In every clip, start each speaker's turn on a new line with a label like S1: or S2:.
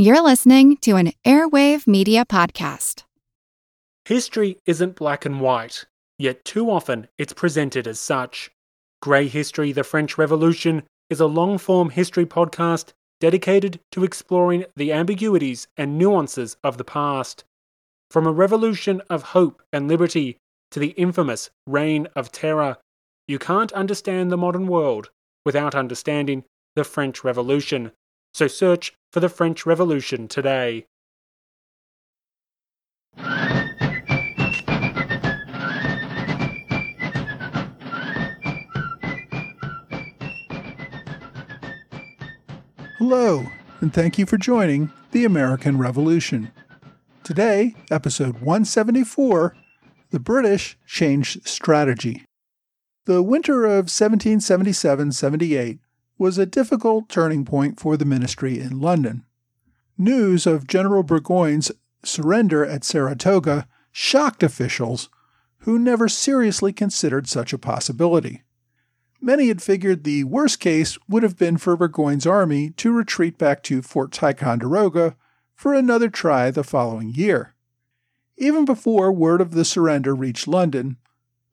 S1: You're listening to an Airwave Media Podcast.
S2: History isn't black and white, yet too often it's presented as such. Grey History The French Revolution is a long form history podcast dedicated to exploring the ambiguities and nuances of the past. From a revolution of hope and liberty to the infamous Reign of Terror, you can't understand the modern world without understanding the French Revolution. So search for the French Revolution today.
S3: Hello, and thank you for joining the American Revolution. Today, episode 174 The British Changed Strategy. The winter of 1777 78 was a difficult turning point for the ministry in London. News of General Burgoyne's surrender at Saratoga shocked officials who never seriously considered such a possibility. Many had figured the worst case would have been for Burgoyne's army to retreat back to Fort Ticonderoga for another try the following year. Even before word of the surrender reached London,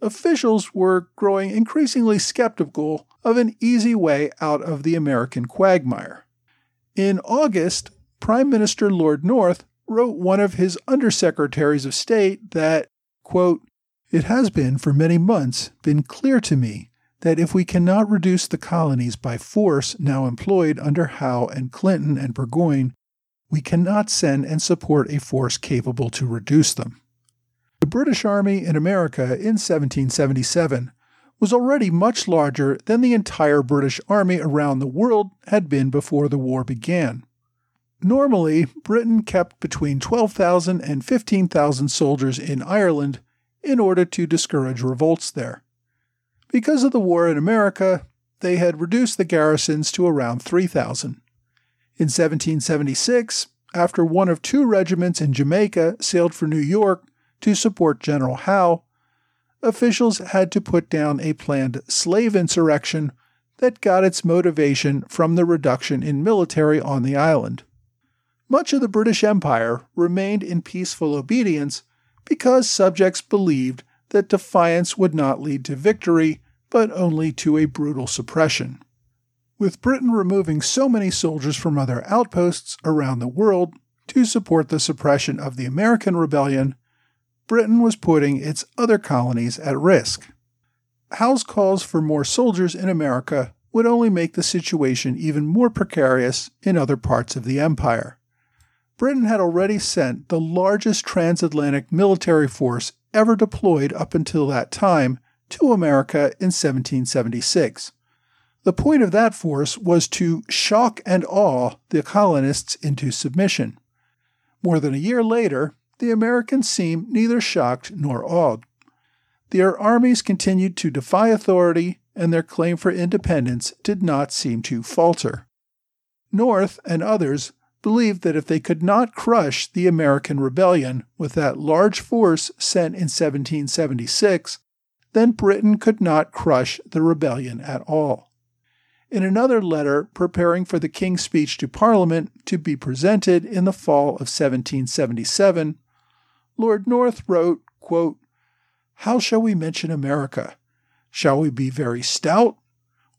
S3: officials were growing increasingly skeptical of an easy way out of the American quagmire. In August, Prime Minister Lord North wrote one of his undersecretaries of state that, quote, It has been for many months been clear to me that if we cannot reduce the colonies by force now employed under Howe and Clinton and Burgoyne, we cannot send and support a force capable to reduce them. The British Army in America in 1777 was already much larger than the entire British Army around the world had been before the war began. Normally, Britain kept between 12,000 and 15,000 soldiers in Ireland in order to discourage revolts there. Because of the war in America, they had reduced the garrisons to around 3,000. In 1776, after one of two regiments in Jamaica sailed for New York to support General Howe, officials had to put down a planned slave insurrection that got its motivation from the reduction in military on the island. Much of the British Empire remained in peaceful obedience because subjects believed that defiance would not lead to victory, but only to a brutal suppression. With Britain removing so many soldiers from other outposts around the world to support the suppression of the American rebellion, Britain was putting its other colonies at risk. Howe's calls for more soldiers in America would only make the situation even more precarious in other parts of the empire. Britain had already sent the largest transatlantic military force ever deployed up until that time to America in 1776. The point of that force was to shock and awe the colonists into submission. More than a year later, the Americans seemed neither shocked nor awed. Their armies continued to defy authority, and their claim for independence did not seem to falter. North and others believed that if they could not crush the American rebellion with that large force sent in 1776, then Britain could not crush the rebellion at all. In another letter preparing for the King's speech to Parliament to be presented in the fall of 1777, Lord North wrote, quote, How shall we mention America? Shall we be very stout?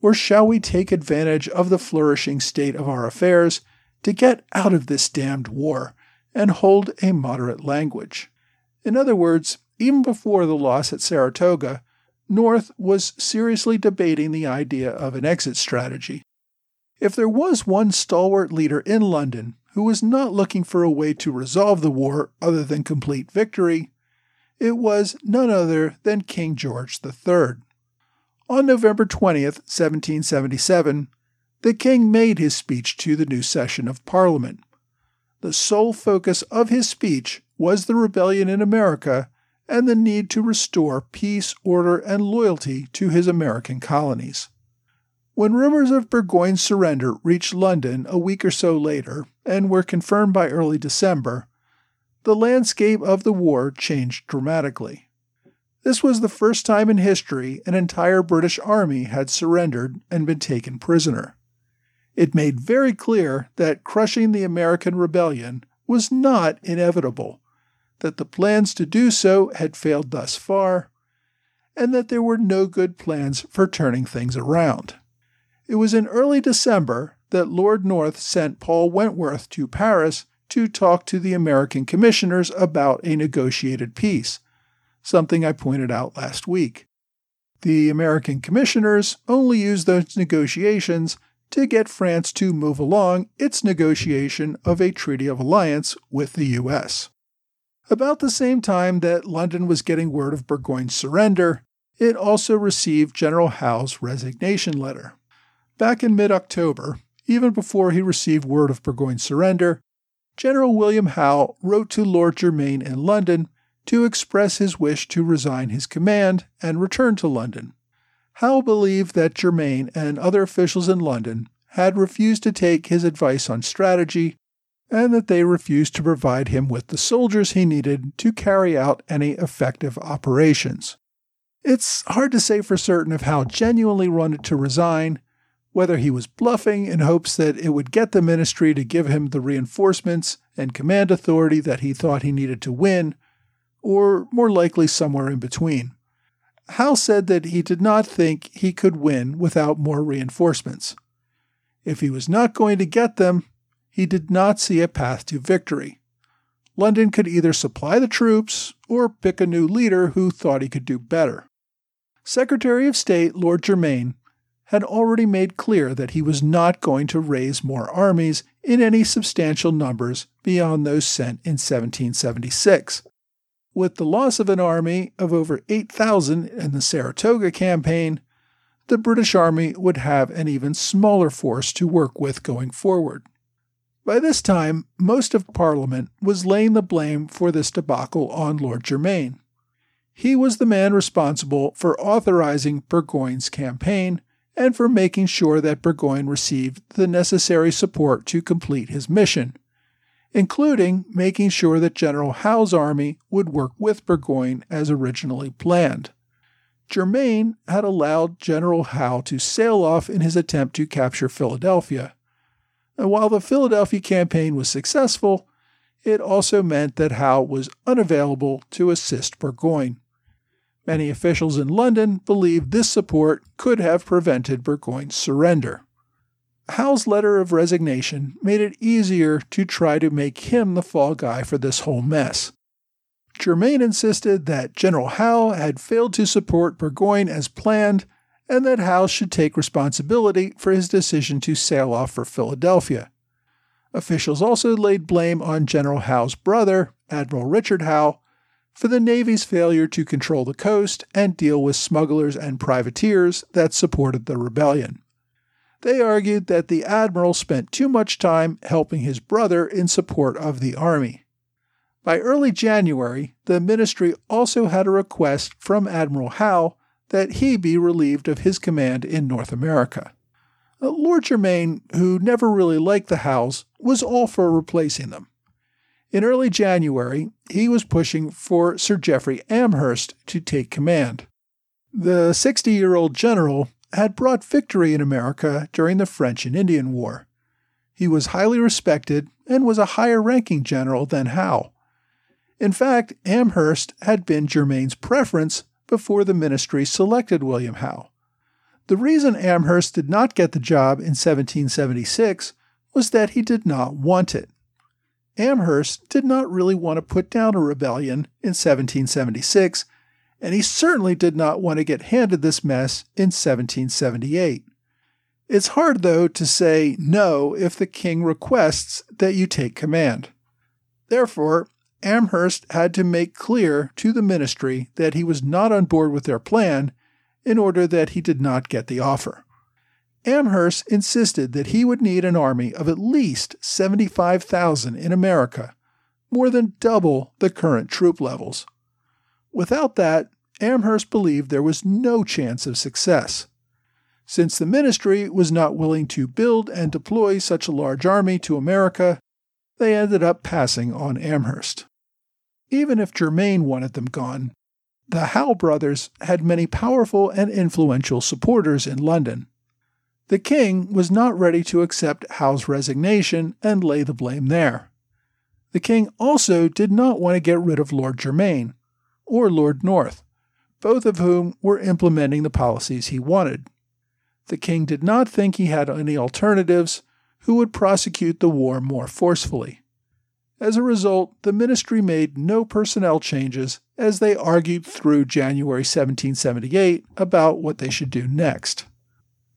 S3: Or shall we take advantage of the flourishing state of our affairs to get out of this damned war and hold a moderate language? In other words, even before the loss at Saratoga, North was seriously debating the idea of an exit strategy. If there was one stalwart leader in London who was not looking for a way to resolve the war other than complete victory, it was none other than King George III. On November 20th, 1777, the king made his speech to the new session of Parliament. The sole focus of his speech was the rebellion in America and the need to restore peace, order, and loyalty to his American colonies. When rumors of Burgoyne's surrender reached London a week or so later and were confirmed by early December, the landscape of the war changed dramatically. This was the first time in history an entire British army had surrendered and been taken prisoner. It made very clear that crushing the American rebellion was not inevitable, that the plans to do so had failed thus far, and that there were no good plans for turning things around. It was in early December that Lord North sent Paul Wentworth to Paris to talk to the American commissioners about a negotiated peace, something I pointed out last week. The American commissioners only used those negotiations to get France to move along its negotiation of a treaty of alliance with the U.S. About the same time that London was getting word of Burgoyne's surrender, it also received General Howe's resignation letter. Back in mid October, even before he received word of Burgoyne's surrender, General William Howe wrote to Lord Germain in London to express his wish to resign his command and return to London. Howe believed that Germain and other officials in London had refused to take his advice on strategy and that they refused to provide him with the soldiers he needed to carry out any effective operations. It's hard to say for certain if Howe genuinely wanted to resign, whether he was bluffing in hopes that it would get the ministry to give him the reinforcements and command authority that he thought he needed to win, or more likely somewhere in between. Howe said that he did not think he could win without more reinforcements. If he was not going to get them, he did not see a path to victory. London could either supply the troops or pick a new leader who thought he could do better. Secretary of State Lord Germain had already made clear that he was not going to raise more armies in any substantial numbers beyond those sent in 1776 with the loss of an army of over 8,000 in the Saratoga campaign, the British Army would have an even smaller force to work with going forward. By this time, most of Parliament was laying the blame for this debacle on Lord Germain. He was the man responsible for authorizing Burgoyne's campaign and for making sure that Burgoyne received the necessary support to complete his mission including making sure that General Howe's army would work with Burgoyne as originally planned. Germain had allowed General Howe to sail off in his attempt to capture Philadelphia. And while the Philadelphia campaign was successful, it also meant that Howe was unavailable to assist Burgoyne. Many officials in London believed this support could have prevented Burgoyne's surrender. Howe's letter of resignation made it easier to try to make him the fall guy for this whole mess. Germain insisted that General Howe had failed to support Burgoyne as planned and that Howe should take responsibility for his decision to sail off for Philadelphia. Officials also laid blame on General Howe's brother, Admiral Richard Howe, for the Navy's failure to control the coast and deal with smugglers and privateers that supported the rebellion. They argued that the admiral spent too much time helping his brother in support of the army. By early January, the ministry also had a request from Admiral Howe that he be relieved of his command in North America. Uh, Lord Germain, who never really liked the Howes, was all for replacing them. In early January, he was pushing for Sir Jeffery Amherst to take command. The 60 year old general had brought victory in America during the French and Indian War. He was highly respected and was a higher ranking general than Howe. In fact, Amherst had been Germain's preference before the ministry selected William Howe. The reason Amherst did not get the job in 1776 was that he did not want it. Amherst did not really want to put down a rebellion in 1776 and he certainly did not want to get handed this mess in 1778. It's hard, though, to say no if the king requests that you take command. Therefore, Amherst had to make clear to the ministry that he was not on board with their plan in order that he did not get the offer. Amherst insisted that he would need an army of at least 75,000 in America, more than double the current troop levels. Without that, Amherst believed there was no chance of success. Since the ministry was not willing to build and deploy such a large army to America, they ended up passing on Amherst. Even if Germain wanted them gone, the Howe brothers had many powerful and influential supporters in London. The king was not ready to accept Howe's resignation and lay the blame there. The king also did not want to get rid of Lord Germain or Lord North, both of whom were implementing the policies he wanted. The king did not think he had any alternatives who would prosecute the war more forcefully. As a result, the ministry made no personnel changes as they argued through January 1778 about what they should do next.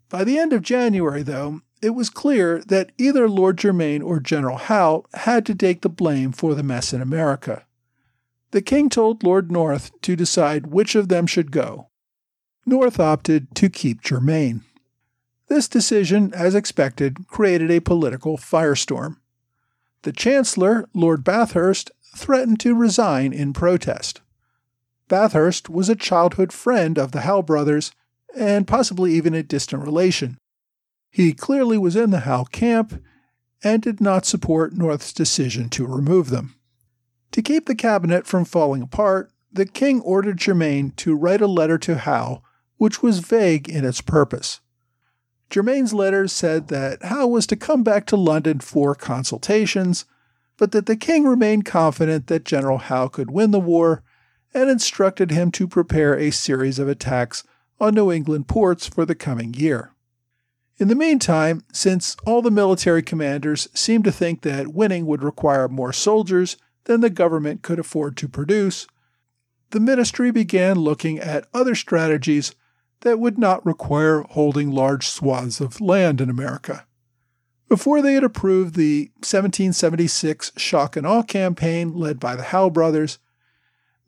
S3: By the end of January, though, it was clear that either Lord Germain or General Howe had to take the blame for the mess in America. The king told Lord North to decide which of them should go. North opted to keep Germain. This decision, as expected, created a political firestorm. The Chancellor, Lord Bathurst, threatened to resign in protest. Bathurst was a childhood friend of the Howe brothers and possibly even a distant relation. He clearly was in the Howe camp and did not support North's decision to remove them. To keep the cabinet from falling apart, the king ordered Germain to write a letter to Howe, which was vague in its purpose. Germain's letter said that Howe was to come back to London for consultations, but that the king remained confident that General Howe could win the war and instructed him to prepare a series of attacks on New England ports for the coming year. In the meantime, since all the military commanders seemed to think that winning would require more soldiers than the government could afford to produce, the ministry began looking at other strategies that would not require holding large swaths of land in America. Before they had approved the 1776 shock and awe campaign led by the Howe brothers,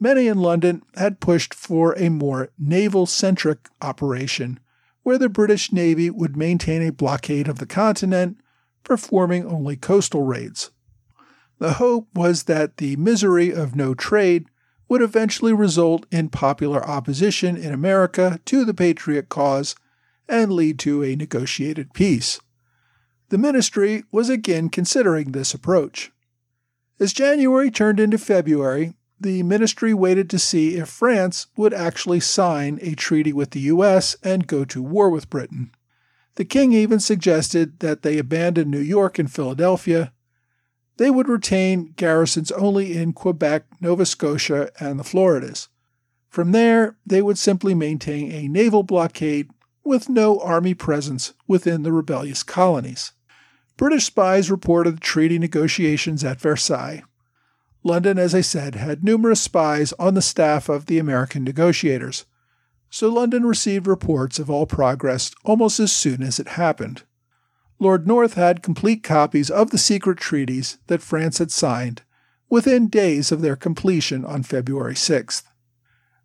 S3: many in London had pushed for a more naval centric operation where the British Navy would maintain a blockade of the continent, performing only coastal raids. The hope was that the misery of no trade would eventually result in popular opposition in America to the Patriot cause and lead to a negotiated peace. The ministry was again considering this approach. As January turned into February, the ministry waited to see if France would actually sign a treaty with the U.S. and go to war with Britain. The king even suggested that they abandon New York and Philadelphia. They would retain garrisons only in Quebec, Nova Scotia, and the Floridas. From there, they would simply maintain a naval blockade with no army presence within the rebellious colonies. British spies reported the treaty negotiations at Versailles. London, as I said, had numerous spies on the staff of the American negotiators, so London received reports of all progress almost as soon as it happened. Lord North had complete copies of the secret treaties that France had signed within days of their completion on February 6th.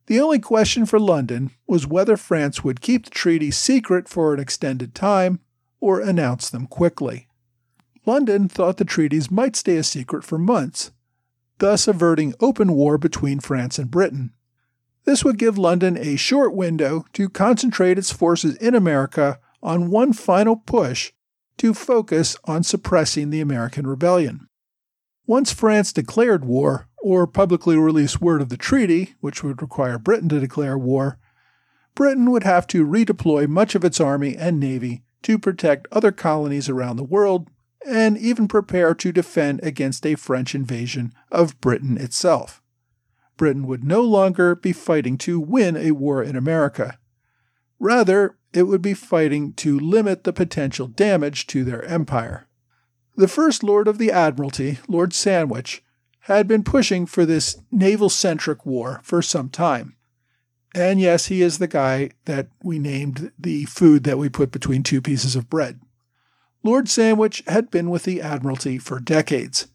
S3: The only question for London was whether France would keep the treaties secret for an extended time or announce them quickly. London thought the treaties might stay a secret for months, thus averting open war between France and Britain. This would give London a short window to concentrate its forces in America on one final push to focus on suppressing the American rebellion. Once France declared war, or publicly released word of the treaty, which would require Britain to declare war, Britain would have to redeploy much of its army and navy to protect other colonies around the world and even prepare to defend against a French invasion of Britain itself. Britain would no longer be fighting to win a war in America. Rather, it would be fighting to limit the potential damage to their empire. The First Lord of the Admiralty, Lord Sandwich, had been pushing for this naval centric war for some time. And yes, he is the guy that we named the food that we put between two pieces of bread. Lord Sandwich had been with the Admiralty for decades.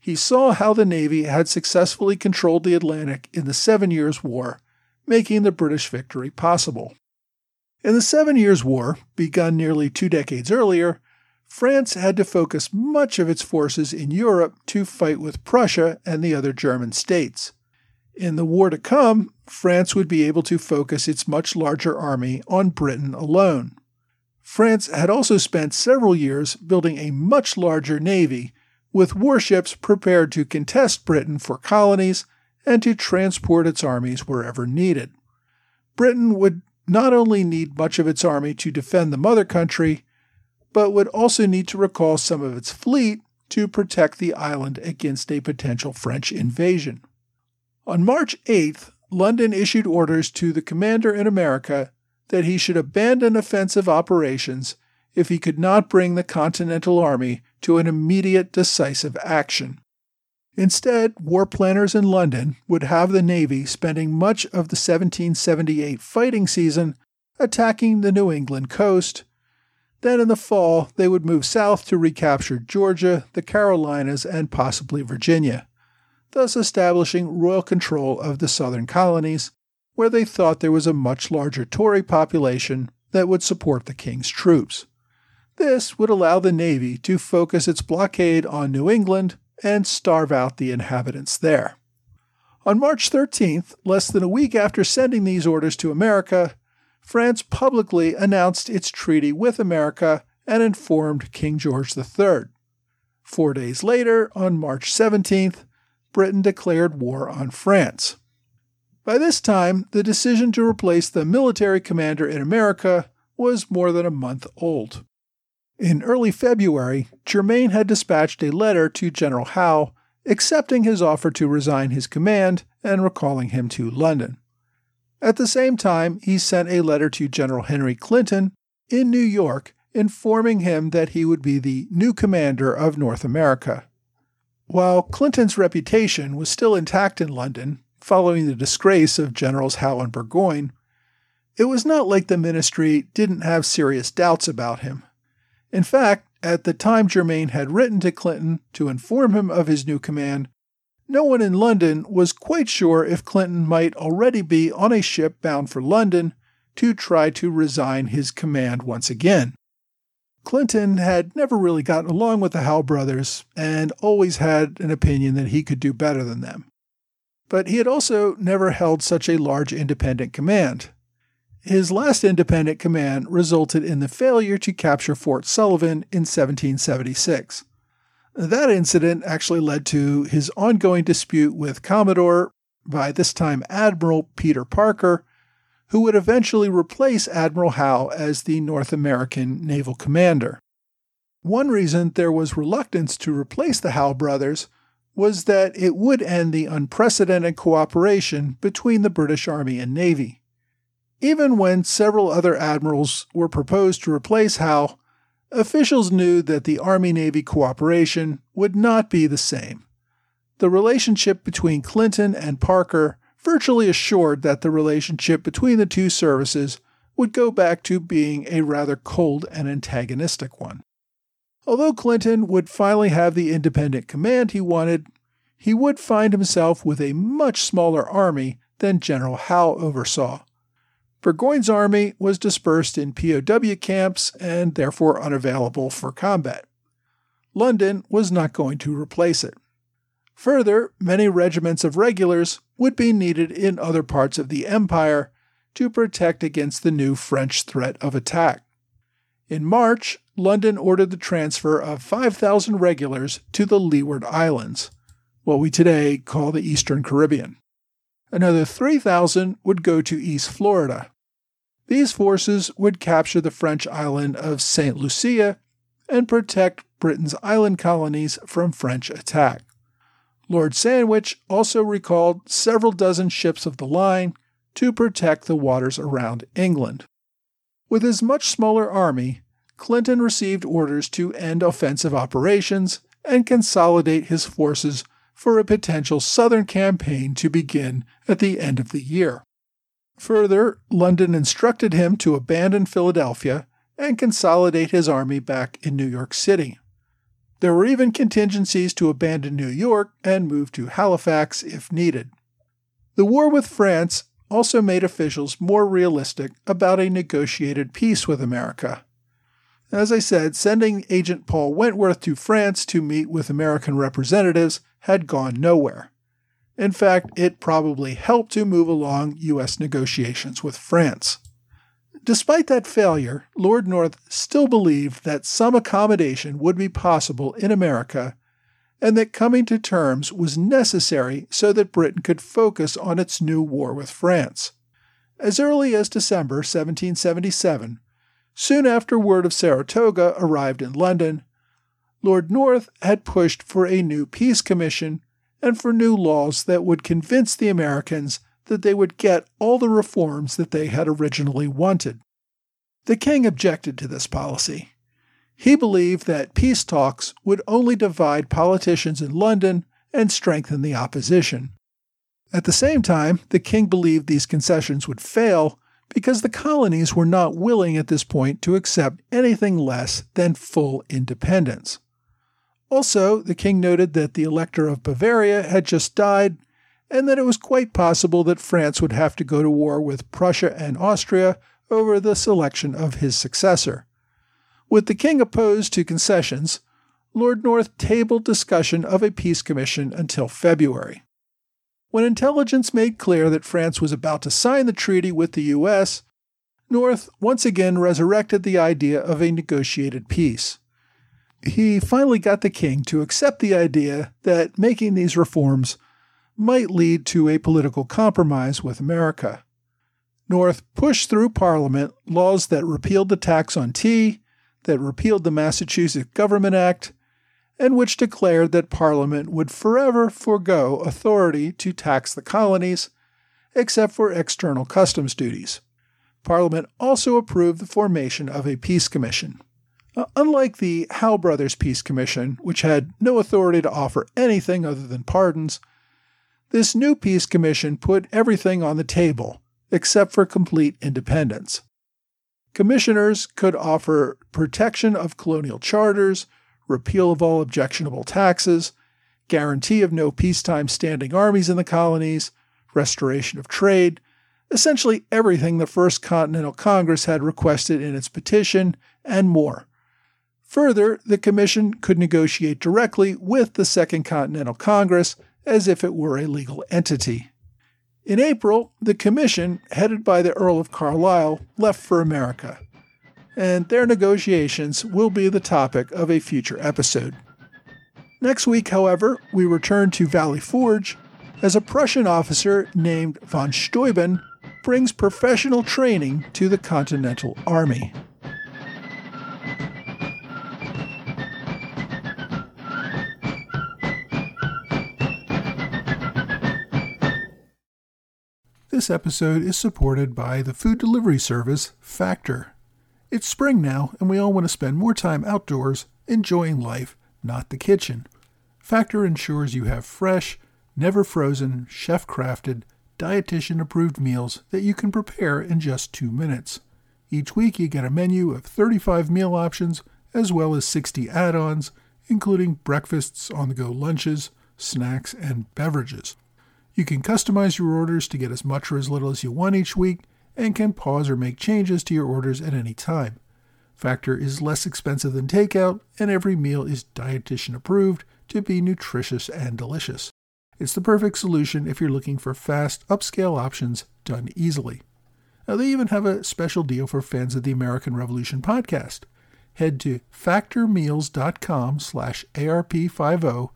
S3: He saw how the Navy had successfully controlled the Atlantic in the Seven Years' War, making the British victory possible. In the Seven Years' War, begun nearly two decades earlier, France had to focus much of its forces in Europe to fight with Prussia and the other German states. In the war to come, France would be able to focus its much larger army on Britain alone. France had also spent several years building a much larger navy, with warships prepared to contest Britain for colonies and to transport its armies wherever needed. Britain would not only need much of its army to defend the mother country, but would also need to recall some of its fleet to protect the island against a potential French invasion. On March 8th, London issued orders to the commander in America that he should abandon offensive operations if he could not bring the Continental Army to an immediate decisive action. Instead, war planners in London would have the Navy spending much of the 1778 fighting season attacking the New England coast. Then in the fall, they would move south to recapture Georgia, the Carolinas, and possibly Virginia, thus establishing royal control of the southern colonies, where they thought there was a much larger Tory population that would support the king's troops. This would allow the Navy to focus its blockade on New England and starve out the inhabitants there. On March 13th, less than a week after sending these orders to America, France publicly announced its treaty with America and informed King George III. Four days later, on March 17th, Britain declared war on France. By this time, the decision to replace the military commander in America was more than a month old. In early February, Germain had dispatched a letter to General Howe accepting his offer to resign his command and recalling him to London. At the same time, he sent a letter to General Henry Clinton in New York informing him that he would be the new commander of North America. While Clinton's reputation was still intact in London, following the disgrace of Generals Howe and Burgoyne, it was not like the ministry didn't have serious doubts about him. In fact, at the time Germain had written to Clinton to inform him of his new command, no one in London was quite sure if Clinton might already be on a ship bound for London to try to resign his command once again. Clinton had never really gotten along with the Howe brothers and always had an opinion that he could do better than them. But he had also never held such a large independent command. His last independent command resulted in the failure to capture Fort Sullivan in 1776. That incident actually led to his ongoing dispute with Commodore, by this time Admiral Peter Parker, who would eventually replace Admiral Howe as the North American naval commander. One reason there was reluctance to replace the Howe brothers was that it would end the unprecedented cooperation between the British Army and Navy. Even when several other admirals were proposed to replace Howe, officials knew that the Army Navy cooperation would not be the same. The relationship between Clinton and Parker virtually assured that the relationship between the two services would go back to being a rather cold and antagonistic one. Although Clinton would finally have the independent command he wanted, he would find himself with a much smaller army than General Howe oversaw. Burgoyne's army was dispersed in POW camps and therefore unavailable for combat. London was not going to replace it. Further, many regiments of regulars would be needed in other parts of the empire to protect against the new French threat of attack. In March, London ordered the transfer of 5,000 regulars to the Leeward Islands, what we today call the Eastern Caribbean. Another 3,000 would go to East Florida, these forces would capture the French island of St. Lucia and protect Britain's island colonies from French attack. Lord Sandwich also recalled several dozen ships of the line to protect the waters around England. With his much smaller army, Clinton received orders to end offensive operations and consolidate his forces for a potential southern campaign to begin at the end of the year. Further, London instructed him to abandon Philadelphia and consolidate his army back in New York City. There were even contingencies to abandon New York and move to Halifax if needed. The war with France also made officials more realistic about a negotiated peace with America. As I said, sending Agent Paul Wentworth to France to meet with American representatives had gone nowhere. In fact, it probably helped to move along U.S. negotiations with France. Despite that failure, Lord North still believed that some accommodation would be possible in America and that coming to terms was necessary so that Britain could focus on its new war with France. as early as December 1777, soon after word of Saratoga arrived in London, Lord North had pushed for a new peace commission and for new laws that would convince the Americans that they would get all the reforms that they had originally wanted. The king objected to this policy. He believed that peace talks would only divide politicians in London and strengthen the opposition. At the same time, the king believed these concessions would fail because the colonies were not willing at this point to accept anything less than full independence. Also, the king noted that the Elector of Bavaria had just died and that it was quite possible that France would have to go to war with Prussia and Austria over the selection of his successor. With the king opposed to concessions, Lord North tabled discussion of a peace commission until February. When intelligence made clear that France was about to sign the treaty with the U.S., North once again resurrected the idea of a negotiated peace. He finally got the king to accept the idea that making these reforms might lead to a political compromise with America. North pushed through Parliament laws that repealed the tax on tea, that repealed the Massachusetts Government Act, and which declared that Parliament would forever forego authority to tax the colonies, except for external customs duties. Parliament also approved the formation of a peace commission. Uh, unlike the Howe Brothers Peace Commission, which had no authority to offer anything other than pardons, this new peace commission put everything on the table except for complete independence. Commissioners could offer protection of colonial charters, repeal of all objectionable taxes, guarantee of no peacetime standing armies in the colonies, restoration of trade, essentially everything the First Continental Congress had requested in its petition, and more. Further, the Commission could negotiate directly with the Second Continental Congress as if it were a legal entity. In April, the Commission, headed by the Earl of Carlisle, left for America, and their negotiations will be the topic of a future episode. Next week, however, we return to Valley Forge as a Prussian officer named von Steuben brings professional training to the Continental Army. This episode is supported by the food delivery service Factor. It's spring now, and we all want to spend more time outdoors enjoying life, not the kitchen. Factor ensures you have fresh, never frozen, chef crafted, dietitian approved meals that you can prepare in just two minutes. Each week, you get a menu of 35 meal options as well as 60 add ons, including breakfasts, on the go lunches, snacks, and beverages. You can customize your orders to get as much or as little as you want each week and can pause or make changes to your orders at any time. Factor is less expensive than takeout, and every meal is dietitian approved to be nutritious and delicious. It's the perfect solution if you're looking for fast, upscale options done easily. Now, they even have a special deal for fans of the American Revolution podcast. Head to factormeals.com slash ARP50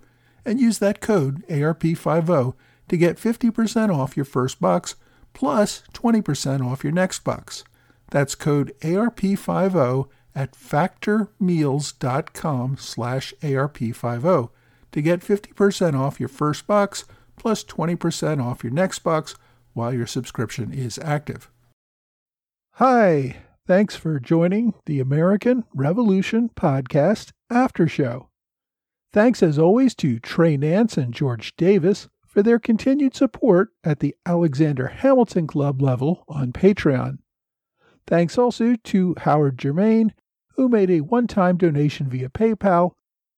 S3: and use that code ARP50 to get 50% off your first box plus 20% off your next box. That's code ARP50 at factormeals.com slash ARP50 to get 50% off your first box plus 20% off your next box while your subscription is active. Hi, thanks for joining the American Revolution Podcast After Show. Thanks as always to Trey Nance and George Davis for their continued support at the Alexander Hamilton Club level on Patreon. Thanks also to Howard Germain, who made a one time donation via PayPal,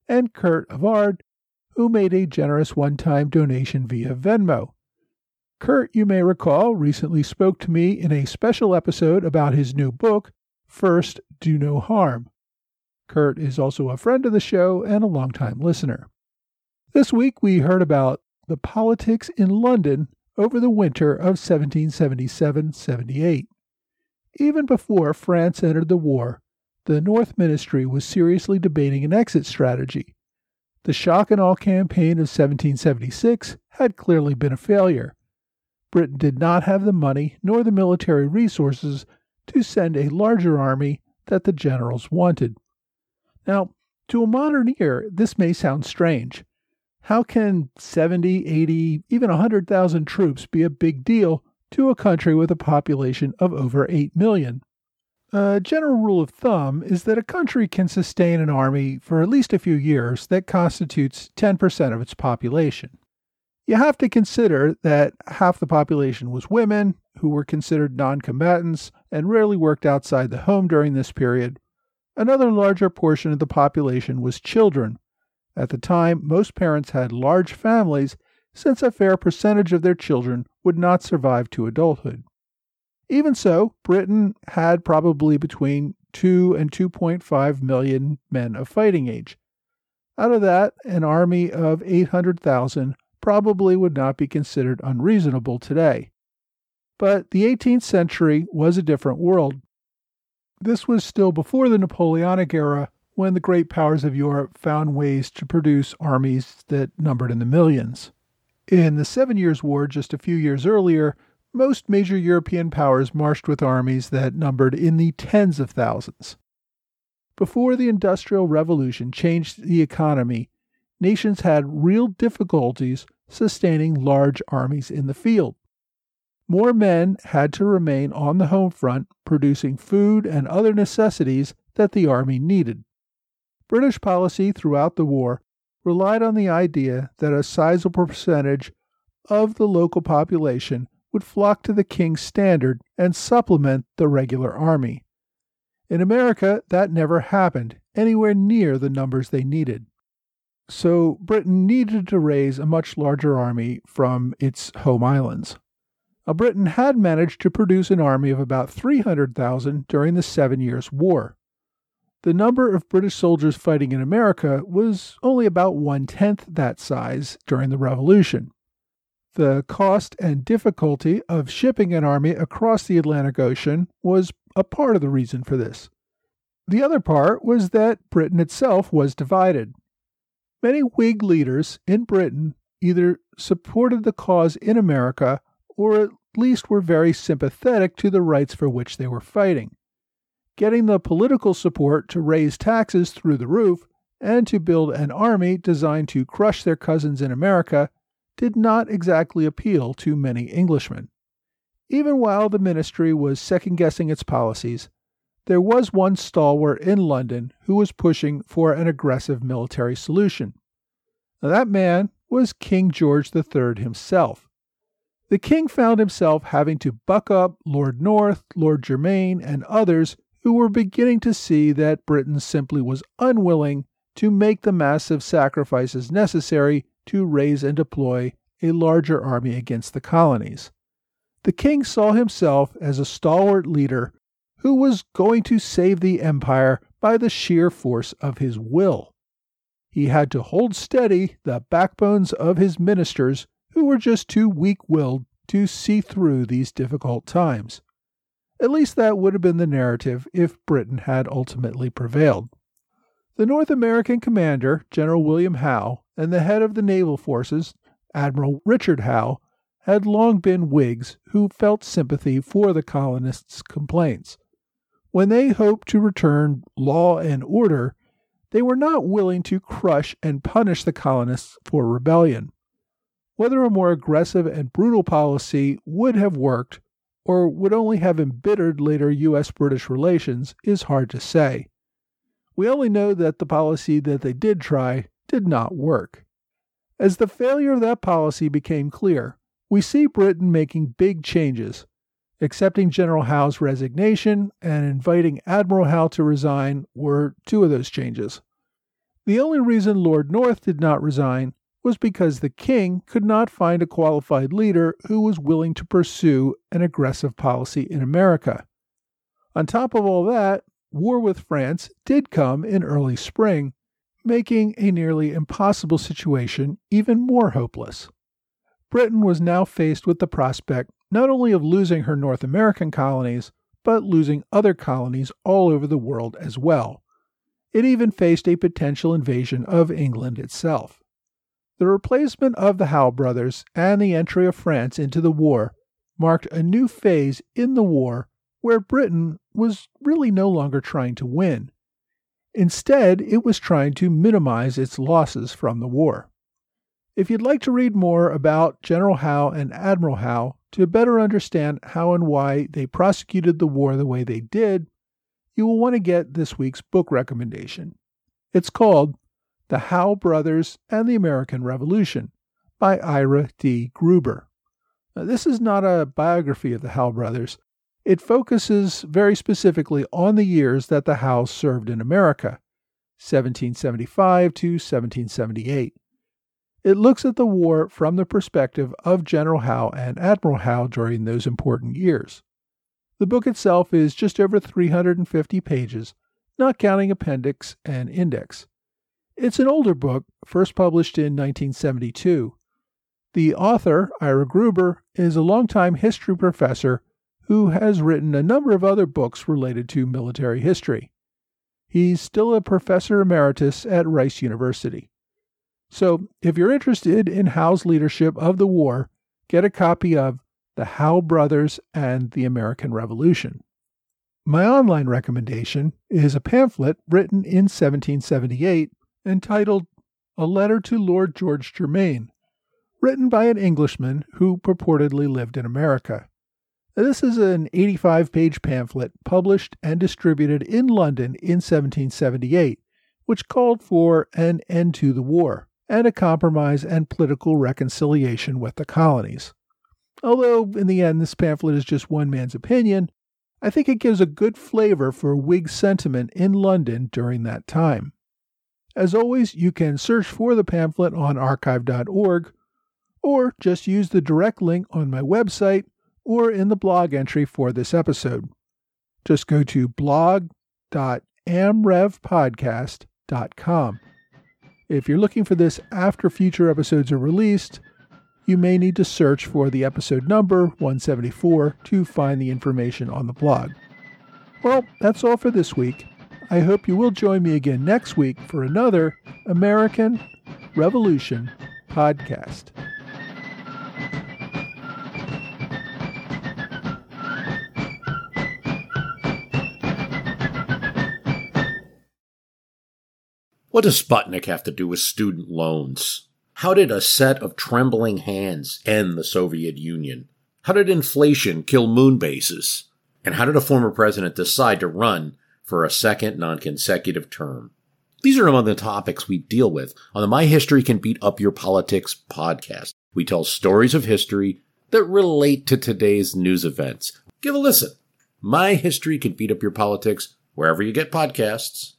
S3: and Kurt Avard, who made a generous one time donation via Venmo. Kurt, you may recall, recently spoke to me in a special episode about his new book, First Do No Harm. Kurt is also a friend of the show and a longtime listener. This week we heard about the politics in London over the winter of 1777 78. Even before France entered the war, the North Ministry was seriously debating an exit strategy. The shock and awe campaign of 1776 had clearly been a failure. Britain did not have the money nor the military resources to send a larger army that the generals wanted. Now, to a modern ear, this may sound strange. How can 70, 80, even 100,000 troops be a big deal to a country with a population of over 8 million? A general rule of thumb is that a country can sustain an army for at least a few years that constitutes 10% of its population. You have to consider that half the population was women, who were considered non combatants and rarely worked outside the home during this period. Another larger portion of the population was children. At the time, most parents had large families, since a fair percentage of their children would not survive to adulthood. Even so, Britain had probably between 2 and 2.5 million men of fighting age. Out of that, an army of 800,000 probably would not be considered unreasonable today. But the 18th century was a different world. This was still before the Napoleonic era, when the great powers of Europe found ways to produce armies that numbered in the millions. In the Seven Years' War, just a few years earlier, most major European powers marched with armies that numbered in the tens of thousands. Before the Industrial Revolution changed the economy, nations had real difficulties sustaining large armies in the field. More men had to remain on the home front producing food and other necessities that the army needed. British policy throughout the war relied on the idea that a sizable percentage of the local population would flock to the king's standard and supplement the regular army. In America, that never happened anywhere near the numbers they needed. So Britain needed to raise a much larger army from its home islands. Now, Britain had managed to produce an army of about 300,000 during the Seven Years' War. The number of British soldiers fighting in America was only about one tenth that size during the Revolution. The cost and difficulty of shipping an army across the Atlantic Ocean was a part of the reason for this. The other part was that Britain itself was divided. Many Whig leaders in Britain either supported the cause in America or at least were very sympathetic to the rights for which they were fighting. Getting the political support to raise taxes through the roof and to build an army designed to crush their cousins in America did not exactly appeal to many Englishmen. Even while the ministry was second guessing its policies, there was one stalwart in London who was pushing for an aggressive military solution. Now, that man was King George III himself. The king found himself having to buck up Lord North, Lord Germain, and others who were beginning to see that Britain simply was unwilling to make the massive sacrifices necessary to raise and deploy a larger army against the colonies. The king saw himself as a stalwart leader who was going to save the empire by the sheer force of his will. He had to hold steady the backbones of his ministers who were just too weak willed to see through these difficult times. At least that would have been the narrative if Britain had ultimately prevailed. The North American commander, General William Howe, and the head of the naval forces, Admiral Richard Howe, had long been Whigs who felt sympathy for the colonists' complaints. When they hoped to return law and order, they were not willing to crush and punish the colonists for rebellion. Whether a more aggressive and brutal policy would have worked or would only have embittered later U.S. British relations is hard to say. We only know that the policy that they did try did not work. As the failure of that policy became clear, we see Britain making big changes, accepting General Howe's resignation and inviting Admiral Howe to resign were two of those changes. The only reason Lord North did not resign was because the king could not find a qualified leader who was willing to pursue an aggressive policy in America. On top of all that, war with France did come in early spring, making a nearly impossible situation even more hopeless. Britain was now faced with the prospect not only of losing her North American colonies, but losing other colonies all over the world as well. It even faced a potential invasion of England itself. The replacement of the Howe brothers and the entry of France into the war marked a new phase in the war where Britain was really no longer trying to win. Instead, it was trying to minimize its losses from the war. If you'd like to read more about General Howe and Admiral Howe to better understand how and why they prosecuted the war the way they did, you will want to get this week's book recommendation. It's called The Howe Brothers and the American Revolution by Ira D. Gruber. Now, this is not a biography of the Howe brothers. It focuses very specifically on the years that the Howes served in America, 1775 to 1778. It looks at the war from the perspective of General Howe and Admiral Howe during those important years. The book itself is just over 350 pages, not counting appendix and index. It's an older book, first published in 1972. The author, Ira Gruber, is a longtime history professor who has written a number of other books related to military history. He's still a professor emeritus at Rice University. So, if you're interested in Howe's leadership of the war, get a copy of The Howe Brothers and the American Revolution. My online recommendation is a pamphlet written in 1778 entitled A Letter to Lord George Germain, written by an Englishman who purportedly lived in America. This is an 85 page pamphlet published and distributed in London in 1778, which called for an end to the war and a compromise and political reconciliation with the colonies. Although, in the end, this pamphlet is just one man's opinion, I think it gives a good flavor for Whig sentiment in London during that time. As always, you can search for the pamphlet on archive.org or just use the direct link on my website or in the blog entry for this episode. Just go to blog.amrevpodcast.com. If you're looking for this after future episodes are released, you may need to search for the episode number 174 to find the information on the blog. Well, that's all for this week. I hope you will join me again next week for another American Revolution podcast.
S4: What does Sputnik have to do with student loans? How did a set of trembling hands end the Soviet Union? How did inflation kill moon bases? And how did a former president decide to run for a second non-consecutive term? These are among the topics we deal with on the My History Can Beat Up Your Politics podcast. We tell stories of history that relate to today's news events. Give a listen. My History Can Beat Up Your Politics wherever you get podcasts.